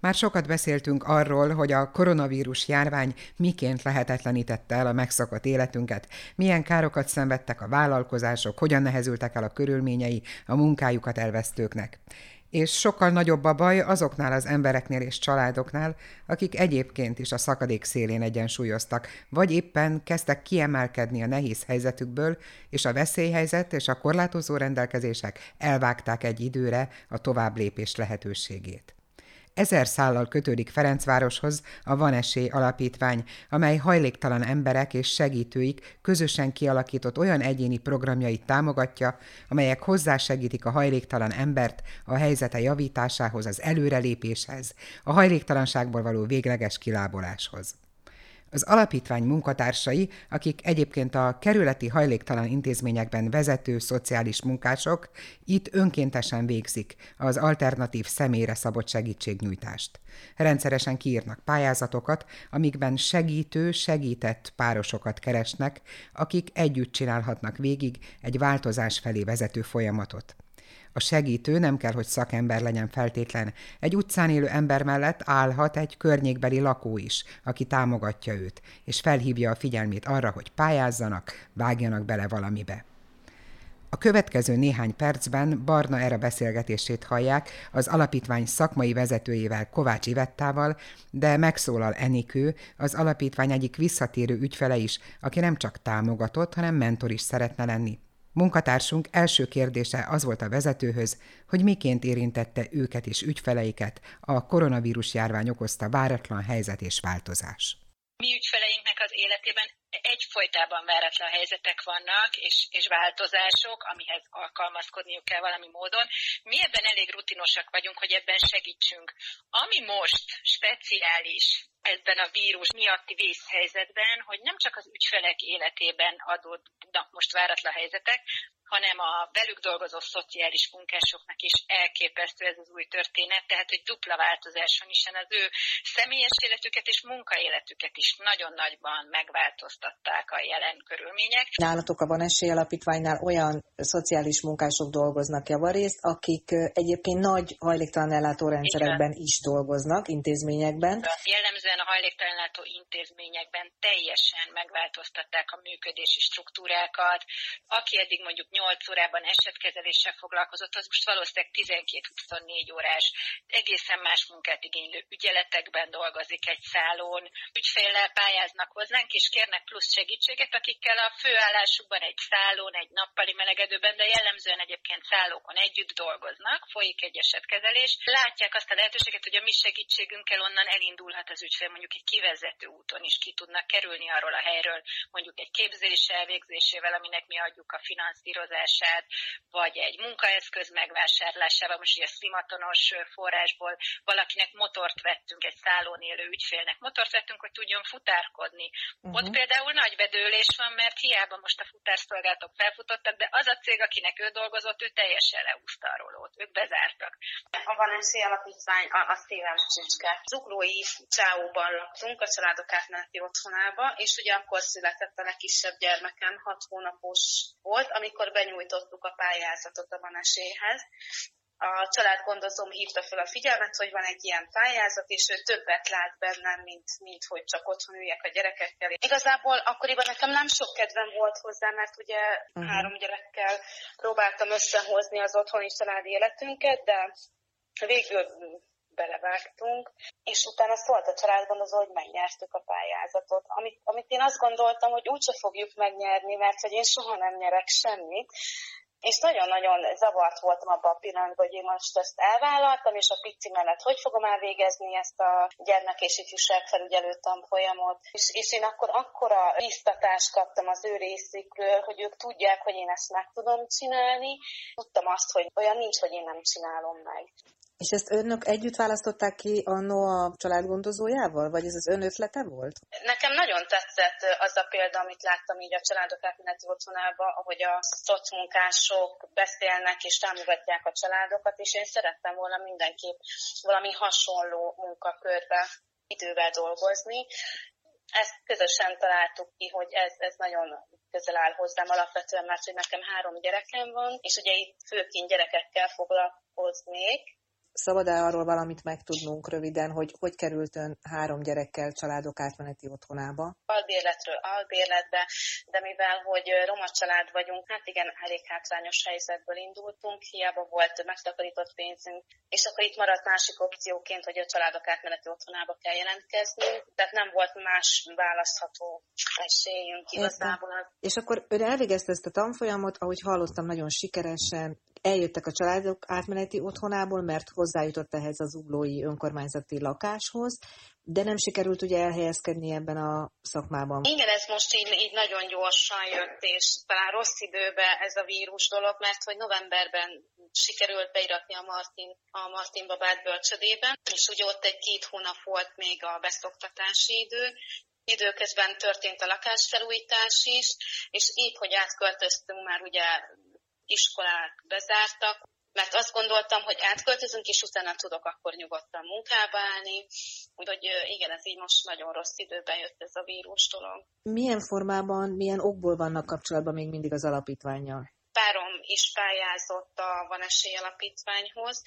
Már sokat beszéltünk arról, hogy a koronavírus járvány miként lehetetlenítette el a megszakadt életünket, milyen károkat szenvedtek a vállalkozások, hogyan nehezültek el a körülményei a munkájukat elvesztőknek. És sokkal nagyobb a baj azoknál az embereknél és családoknál, akik egyébként is a szakadék szélén egyensúlyoztak, vagy éppen kezdtek kiemelkedni a nehéz helyzetükből, és a veszélyhelyzet és a korlátozó rendelkezések elvágták egy időre a továbblépés lehetőségét. Ezer szállal kötődik Ferencvároshoz a Van Esély Alapítvány, amely hajléktalan emberek és segítőik közösen kialakított olyan egyéni programjait támogatja, amelyek hozzásegítik a hajléktalan embert a helyzete javításához, az előrelépéshez, a hajléktalanságból való végleges kiláboláshoz. Az alapítvány munkatársai, akik egyébként a kerületi hajléktalan intézményekben vezető szociális munkások, itt önkéntesen végzik az alternatív személyre szabott segítségnyújtást. Rendszeresen kiírnak pályázatokat, amikben segítő, segített párosokat keresnek, akik együtt csinálhatnak végig egy változás felé vezető folyamatot. A segítő nem kell, hogy szakember legyen feltétlen. Egy utcán élő ember mellett állhat egy környékbeli lakó is, aki támogatja őt, és felhívja a figyelmét arra, hogy pályázzanak, vágjanak bele valamibe. A következő néhány percben Barna erre beszélgetését hallják az alapítvány szakmai vezetőjével Kovács Ivettával, de megszólal Enikő, az alapítvány egyik visszatérő ügyfele is, aki nem csak támogatott, hanem mentor is szeretne lenni. Munkatársunk első kérdése az volt a vezetőhöz, hogy miként érintette őket és ügyfeleiket a koronavírus járvány okozta váratlan helyzet és változás. Mi ügyfeleinknek az életében egyfolytában váratlan helyzetek vannak, és, és változások, amihez alkalmazkodniuk kell valami módon. Mi ebben elég rutinosak vagyunk, hogy ebben segítsünk. Ami most speciális ebben a vírus miatti vészhelyzetben, hogy nem csak az ügyfelek életében adódnak most váratlan helyzetek, hanem a velük dolgozó szociális munkásoknak is elképesztő ez az új történet, tehát hogy dupla változáson is az ő személyes életüket és munkaéletüket is nagyon nagyban megváltoztatták a jelen körülmények. Nálatok a Van Esély Alapítványnál olyan szociális munkások dolgoznak javarészt, akik egyébként nagy hajléktalan ellátórendszerekben is dolgoznak, intézményekben. Jellemzően a hajléktalan ellátó intézményekben teljesen megváltoztatták a működési struktúrákat. Aki eddig mondjuk 8 órában esetkezeléssel foglalkozott, az most valószínűleg 12-24 órás, egészen más munkát igénylő ügyeletekben dolgozik egy szálon, ügyféllel pályáznak hozzánk, és kérnek plusz segítséget, akikkel a főállásukban egy szálon, egy nappali melegedőben, de jellemzően egyébként szállókon együtt dolgoznak, folyik egy esetkezelés. Látják azt a lehetőséget, hogy a mi segítségünkkel onnan elindulhat az ügyfél mondjuk egy kivezető úton is ki tudnak kerülni arról a helyről, mondjuk egy képzés elvégzésével, aminek mi adjuk a finanszírozást, finanszírozását, vagy egy munkaeszköz megvásárlásával, most ugye szimatonos forrásból valakinek motort vettünk, egy szállón élő ügyfélnek motort vettünk, hogy tudjon futárkodni. Uh-huh. Ott például nagy bedőlés van, mert hiába most a futárszolgálatok felfutottak, de az a cég, akinek ő dolgozott, ő teljesen leúszta a rolót, ők bezártak. A Valenci Alapítvány a, a szívem csücske. Zuglói Csáóban laktunk, a családok átmeneti otthonába, és ugye akkor született a legkisebb gyermekem, hat hónapos volt, amikor benyújtottuk a pályázatot a Vaneséhez. A családgondozóm hívta fel a figyelmet, hogy van egy ilyen pályázat, és ő többet lát bennem, mint, mint hogy csak otthon üljek a gyerekekkel. Igazából akkoriban nekem nem sok kedvem volt hozzá, mert ugye uh-huh. három gyerekkel próbáltam összehozni az otthoni család életünket, de végül belevágtunk, és utána szólt a családgondozó, hogy megnyertük a pályázatot, amit, amit én azt gondoltam, hogy úgyse fogjuk megnyerni, mert hogy én soha nem nyerek semmit, és nagyon-nagyon zavart voltam abban a pillanatban, hogy én most ezt elvállaltam, és a pici mellett hogy fogom elvégezni ezt a gyermek és ifjúságfelügyelő tanfolyamot. És, és én akkor akkora biztatást kaptam az ő részükről, hogy ők tudják, hogy én ezt meg tudom csinálni. Tudtam azt, hogy olyan nincs, hogy én nem csinálom meg. És ezt önök együtt választották ki annó a családgondozójával, vagy ez az ön ötlete volt? Nekem nagyon tetszett az a példa, amit láttam így a családok átmeneti otthonába, ahogy a szocmunkások beszélnek és támogatják a családokat, és én szerettem volna mindenképp valami hasonló munkakörbe idővel dolgozni. Ezt közösen találtuk ki, hogy ez, ez nagyon közel áll hozzám alapvetően, mert hogy nekem három gyerekem van, és ugye itt főként gyerekekkel foglalkoznék, Szabad-e arról valamit megtudnunk röviden, hogy hogy került ön három gyerekkel családok átmeneti otthonába? Albérletről albérletbe, de mivel, hogy roma család vagyunk, hát igen, elég hátrányos helyzetből indultunk, hiába volt megtakarított pénzünk, és akkor itt maradt másik opcióként, hogy a családok átmeneti otthonába kell jelentkezni, tehát nem volt más választható esélyünk igazából. És akkor ön elvégezte ezt a tanfolyamot, ahogy hallottam, nagyon sikeresen, eljöttek a családok átmeneti otthonából, mert hozzájutott ehhez az uglói önkormányzati lakáshoz, de nem sikerült ugye elhelyezkedni ebben a szakmában. Igen, ez most így, így nagyon gyorsan jött, és talán rossz időbe ez a vírus dolog, mert hogy novemberben sikerült beiratni a Martin, a Martin babát bölcsödében, és ugye ott egy két hónap volt még a beszoktatási idő, Időközben történt a lakásfelújítás is, és így, hogy átköltöztünk, már ugye iskolák bezártak, mert azt gondoltam, hogy átköltözünk, és utána tudok akkor nyugodtan munkába állni. Úgyhogy igen, ez így most nagyon rossz időben jött ez a vírus dolog. Milyen formában, milyen okból vannak kapcsolatban még mindig az alapítványjal? Párom is pályázott a Van Esély Alapítványhoz,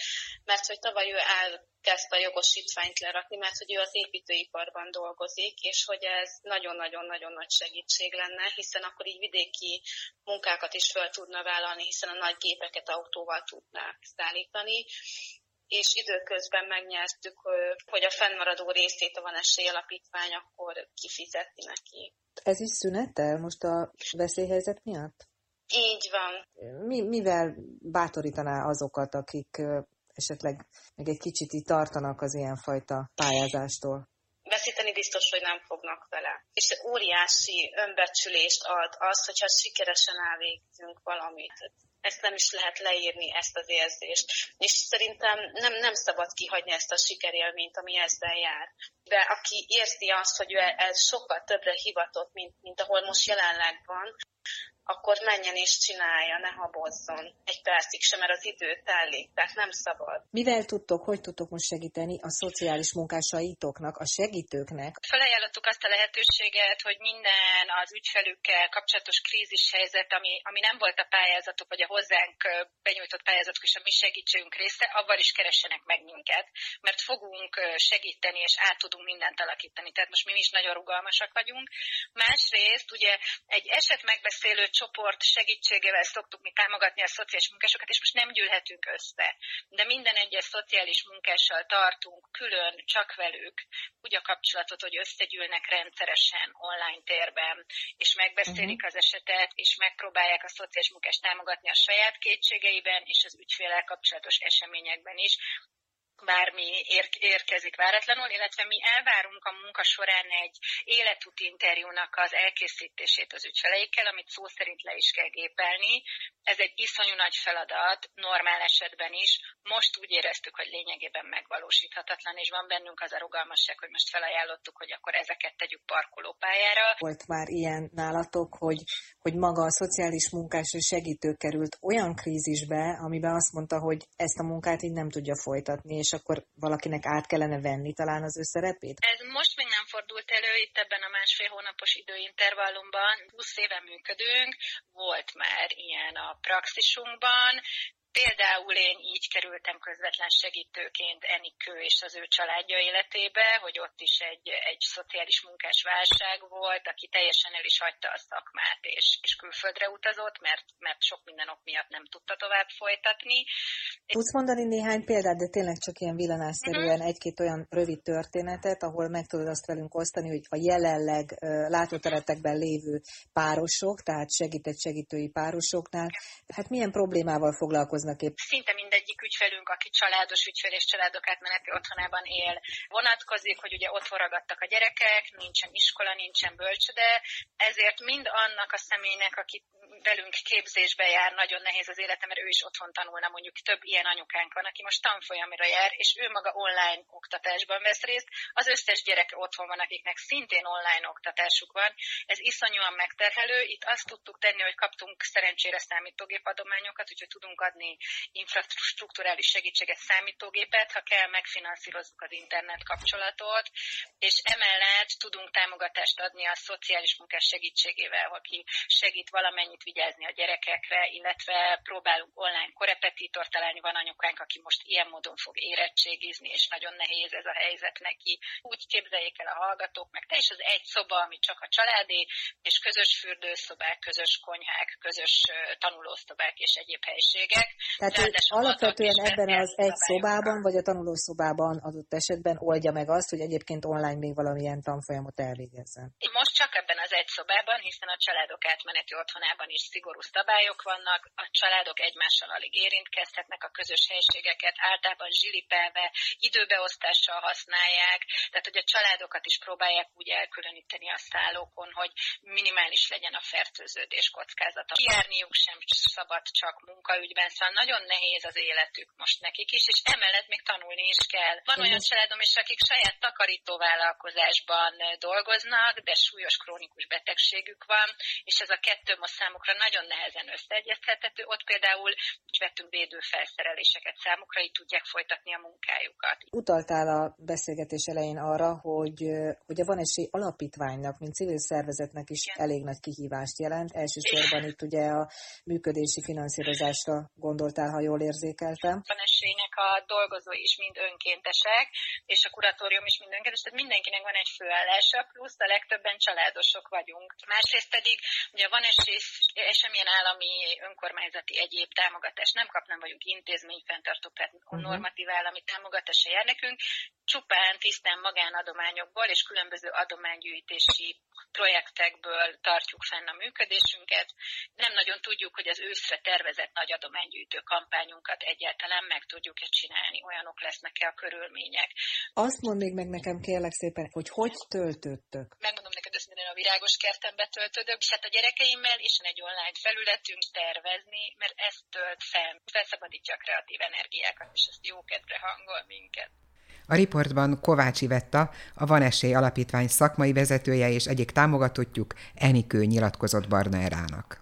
mert hogy tavaly ő elkezdte a jogosítványt lerakni, mert hogy ő az építőiparban dolgozik, és hogy ez nagyon-nagyon-nagyon nagy segítség lenne, hiszen akkor így vidéki munkákat is fel tudna vállalni, hiszen a nagy gépeket autóval tudná szállítani és időközben megnyertük, hogy a fennmaradó részét a Van Esély Alapítvány akkor kifizeti neki. Ez is szünetel most a veszélyhelyzet miatt? Így van. Mi, mivel bátorítaná azokat, akik esetleg még egy kicsit így tartanak az ilyenfajta pályázástól? Veszíteni biztos, hogy nem fognak vele. És óriási önbecsülést ad az, hogyha sikeresen elvégzünk valamit ezt nem is lehet leírni, ezt az érzést. És szerintem nem, nem szabad kihagyni ezt a sikerélményt, ami ezzel jár. De aki érzi azt, hogy ő ez sokkal többre hivatott, mint, mint ahol most jelenleg van, akkor menjen és csinálja, ne habozzon egy percig sem, mert az idő telik, tehát nem szabad. Mivel tudtok, hogy tudtok most segíteni a szociális munkásaitoknak, a segítőknek? Felajánlottuk azt a lehetőséget, hogy minden az ügyfelükkel kapcsolatos krízis helyzet, ami, ami nem volt a pályázatok, vagy a hozzánk benyújtott pályázatok és a mi segítségünk része, avval is keressenek meg minket, mert fogunk segíteni, és át tudunk mindent alakítani. Tehát most mi is nagyon rugalmasak vagyunk. Másrészt ugye egy eset megbeszélő csoport segítségével szoktuk mi támogatni a szociális munkásokat, és most nem gyűlhetünk össze. De minden egyes szociális munkással tartunk külön, csak velük, úgy a kapcsolatot, hogy összegyűlnek rendszeresen online térben, és megbeszélik uh-huh. az esetet, és megpróbálják a szociális munkást támogatni a saját kétségeiben, és az ügyfélel kapcsolatos eseményekben is, bármi ér- érkezik váratlanul, illetve mi elvárunk a munka során egy életút interjúnak az elkészítését az ügyfeleikkel, amit szó szerint le is kell gépelni. Ez egy iszonyú nagy feladat, normál esetben is. Most úgy éreztük, hogy lényegében megvalósíthatatlan, és van bennünk az a rugalmasság, hogy most felajánlottuk, hogy akkor ezeket tegyük parkolópályára. Volt már ilyen nálatok, hogy, hogy maga a szociális munkás segítő került olyan krízisbe, amiben azt mondta, hogy ezt a munkát így nem tudja folytatni, és akkor valakinek át kellene venni talán az ő szerepét? Ez most még nem fordult elő itt ebben a másfél hónapos időintervallumban. 20 éve működünk, volt már ilyen a praxisunkban, Például én így kerültem közvetlen segítőként Enikő és az ő családja életébe, hogy ott is egy, egy szociális munkás válság volt, aki teljesen el is hagyta a szakmát, és, és külföldre utazott, mert, mert sok minden ok miatt nem tudta tovább folytatni. Tudsz mondani néhány példát, de tényleg csak ilyen villanásszerűen uh-huh. egy-két olyan rövid történetet, ahol meg tudod azt velünk osztani, hogy a jelenleg látóteretekben lévő párosok, tehát segített segítői párosoknál, hát milyen problémával foglalkoznak dolgoznak épp? Szinte mindegyik ügyfelünk, aki családos ügyfél és családok átmeneti otthonában él, vonatkozik, hogy ugye otthon ragadtak a gyerekek, nincsen iskola, nincsen bölcsöde, ezért mind annak a személynek, aki velünk képzésbe jár, nagyon nehéz az élete, mert ő is otthon tanulna, mondjuk több ilyen anyukánk van, aki most tanfolyamra jár, és ő maga online oktatásban vesz részt, az összes gyerek otthon van, akiknek szintén online oktatásuk van. Ez iszonyúan megterhelő. Itt azt tudtuk tenni, hogy kaptunk szerencsére számítógép adományokat, úgyhogy tudunk adni infrastruktúrális segítséget, számítógépet, ha kell, megfinanszírozzuk az internet kapcsolatot, és emellett tudunk támogatást adni a szociális munkás segítségével, aki segít valamennyit vigyázni a gyerekekre, illetve próbálunk online korepetítort találni. Van anyukánk, aki most ilyen módon fog érettségizni, és nagyon nehéz ez a helyzet neki. Úgy képzeljék el a hallgatók, meg te is az egy szoba, ami csak a családé, és közös fürdőszobák, közös konyhák, közös tanulószobák és egyéb helységek. Tehát ő alapvetően ebben az egy szobában, vagy a tanulószobában adott esetben oldja meg azt, hogy egyébként online még valamilyen tanfolyamot elvégezzen. Most csak ebben az egy szobában, hiszen a családok átmeneti otthonában is szigorú szabályok vannak, a családok egymással alig érintkezhetnek, a közös helységeket általában zsilipelve, időbeosztással használják, tehát hogy a családokat is próbálják úgy elkülöníteni a szállókon, hogy minimális legyen a fertőződés kockázata. Kijárniuk sem szabad csak munkaügyben, szóval nagyon nehéz az életük most nekik is, és emellett még tanulni is kell. Van olyan családom is, akik saját takarítóvállalkozásban dolgoznak, de súlyos krónikus betegségük van, és ez a kettő most számukra nagyon nehezen összeegyeztethető. Ott például vettünk védőfelszereléseket számukra, így tudják folytatni a munkájukat. Utaltál a beszélgetés elején arra, hogy, a Van Esély Alapítványnak, mint civil szervezetnek is Igen. elég nagy kihívást jelent. Elsősorban itt ugye a működési finanszírozásra gondoltál, ha jól érzékeltem. Van Esélynek a dolgozói is mind önkéntesek, és a kuratórium is mind önkéntes, tehát mindenkinek van egy főállása, plusz a legtöbben családosok vagyunk. Másrészt pedig ugye van esély, semmilyen állami önkormányzati egyéb támogatást nem kap, nem vagyunk intézményfenntartó, tehát uh-huh. normatív állami támogatása jár nekünk, csupán tisztán magánadományokból és különböző adománygyűjtési projektekből tartjuk fenn a működésünket. Nem nagyon tudjuk, hogy az őszre tervezett nagy adománygyűjtő kampányunkat egyáltalán meg tudjuk-e csinálni, olyanok lesznek-e a körülmények. Azt mondd még meg nekem kérlek szépen, hogy hogy töltöttök? Megmondom neked, ezt minden a virágos kertembe töltödök, és hát a gyerekeimmel is egy online felületünk tervezni, mert ez tölt fel, felszabadítja a kreatív energiákat, és ezt jó kedvre hangol minket. A riportban Kovács Ivetta, a Van Esély Alapítvány szakmai vezetője és egyik támogatottjuk Enikő nyilatkozott Barna Erának.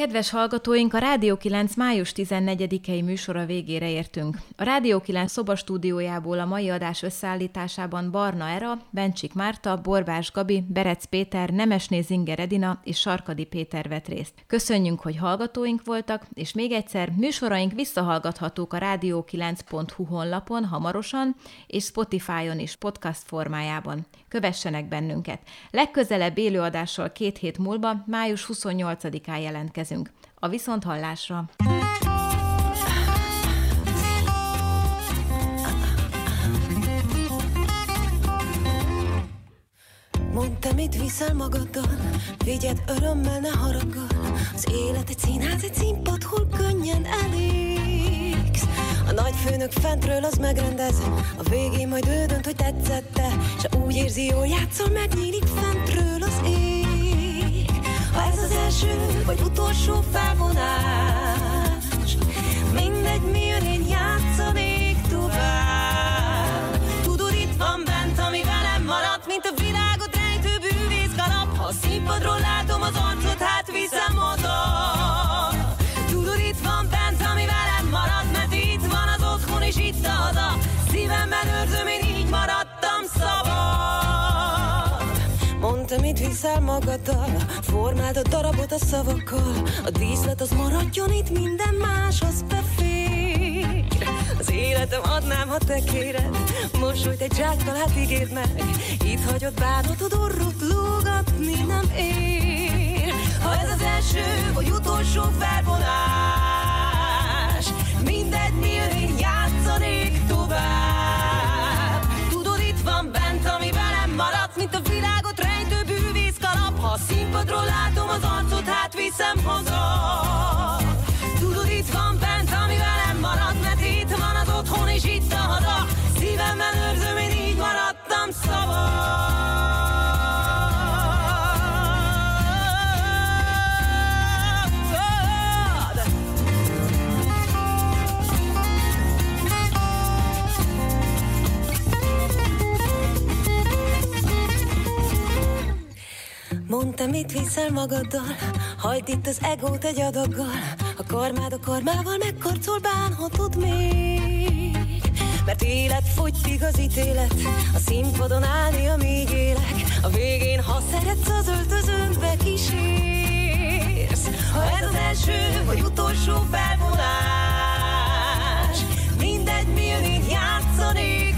Kedves hallgatóink, a Rádió 9 május 14-i műsora végére értünk. A Rádió 9 szobastúdiójából a mai adás összeállításában Barna Era, Bencsik Márta, Borbás Gabi, Berec Péter, Nemesné Zinger Edina és Sarkadi Péter vett részt. Köszönjük, hogy hallgatóink voltak, és még egyszer műsoraink visszahallgathatók a rádió9.hu honlapon hamarosan, és Spotify-on is podcast formájában. Kövessenek bennünket. Legközelebb élőadással két hét múlva, május 28-án jelentkezünk. A viszonthallásra! Mondd te, mit viszel magaddal, vigyed örömmel, ne haraggal. Az élet egy színház, egy színpad, hol könnyen elégsz. A nagy főnök fentről az megrendez, a végén majd ő dönt, hogy tetszette, és úgy érzi, jól játszol, megnyílik fentről az ég. Az első vagy utolsó felvonás, mindegy, mi jön, én játszanék tovább. Tudod, itt van bent, ami velem maradt, mint a világot rejtő bűvész kalap. Ha a színpadról látom az arcot, viszel magaddal, formáld a darabot a szavakkal. A díszlet az maradjon itt, minden más az befér. Az életem adnám, ha te kéred, mosolyt egy zsákkal, hát ígérd meg. Itt hagyod bánatod orrot lógatni nem ér. Ha ez az első vagy utolsó felvonás, mindegy, mi jön, én játszanék tovább. Hát viszem te, mit viszel magaddal, hagyd itt az egót egy adaggal, A karmád a karmával megkarcol bánhatod még? Mert élet fogy az ítélet. A színpadon állni, amíg élek. A végén, ha szeretsz, az öltözőnkbe kísérsz. Ha ez az első vagy utolsó felvonás Mindegy, mi jön, így játszanék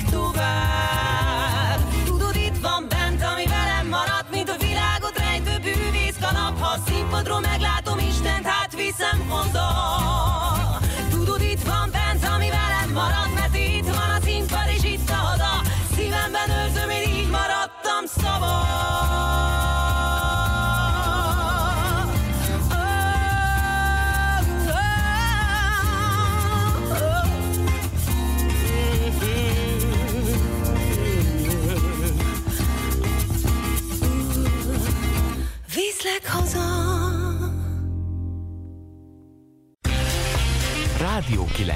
Rádió 9.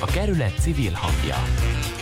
A kerület civil hangja.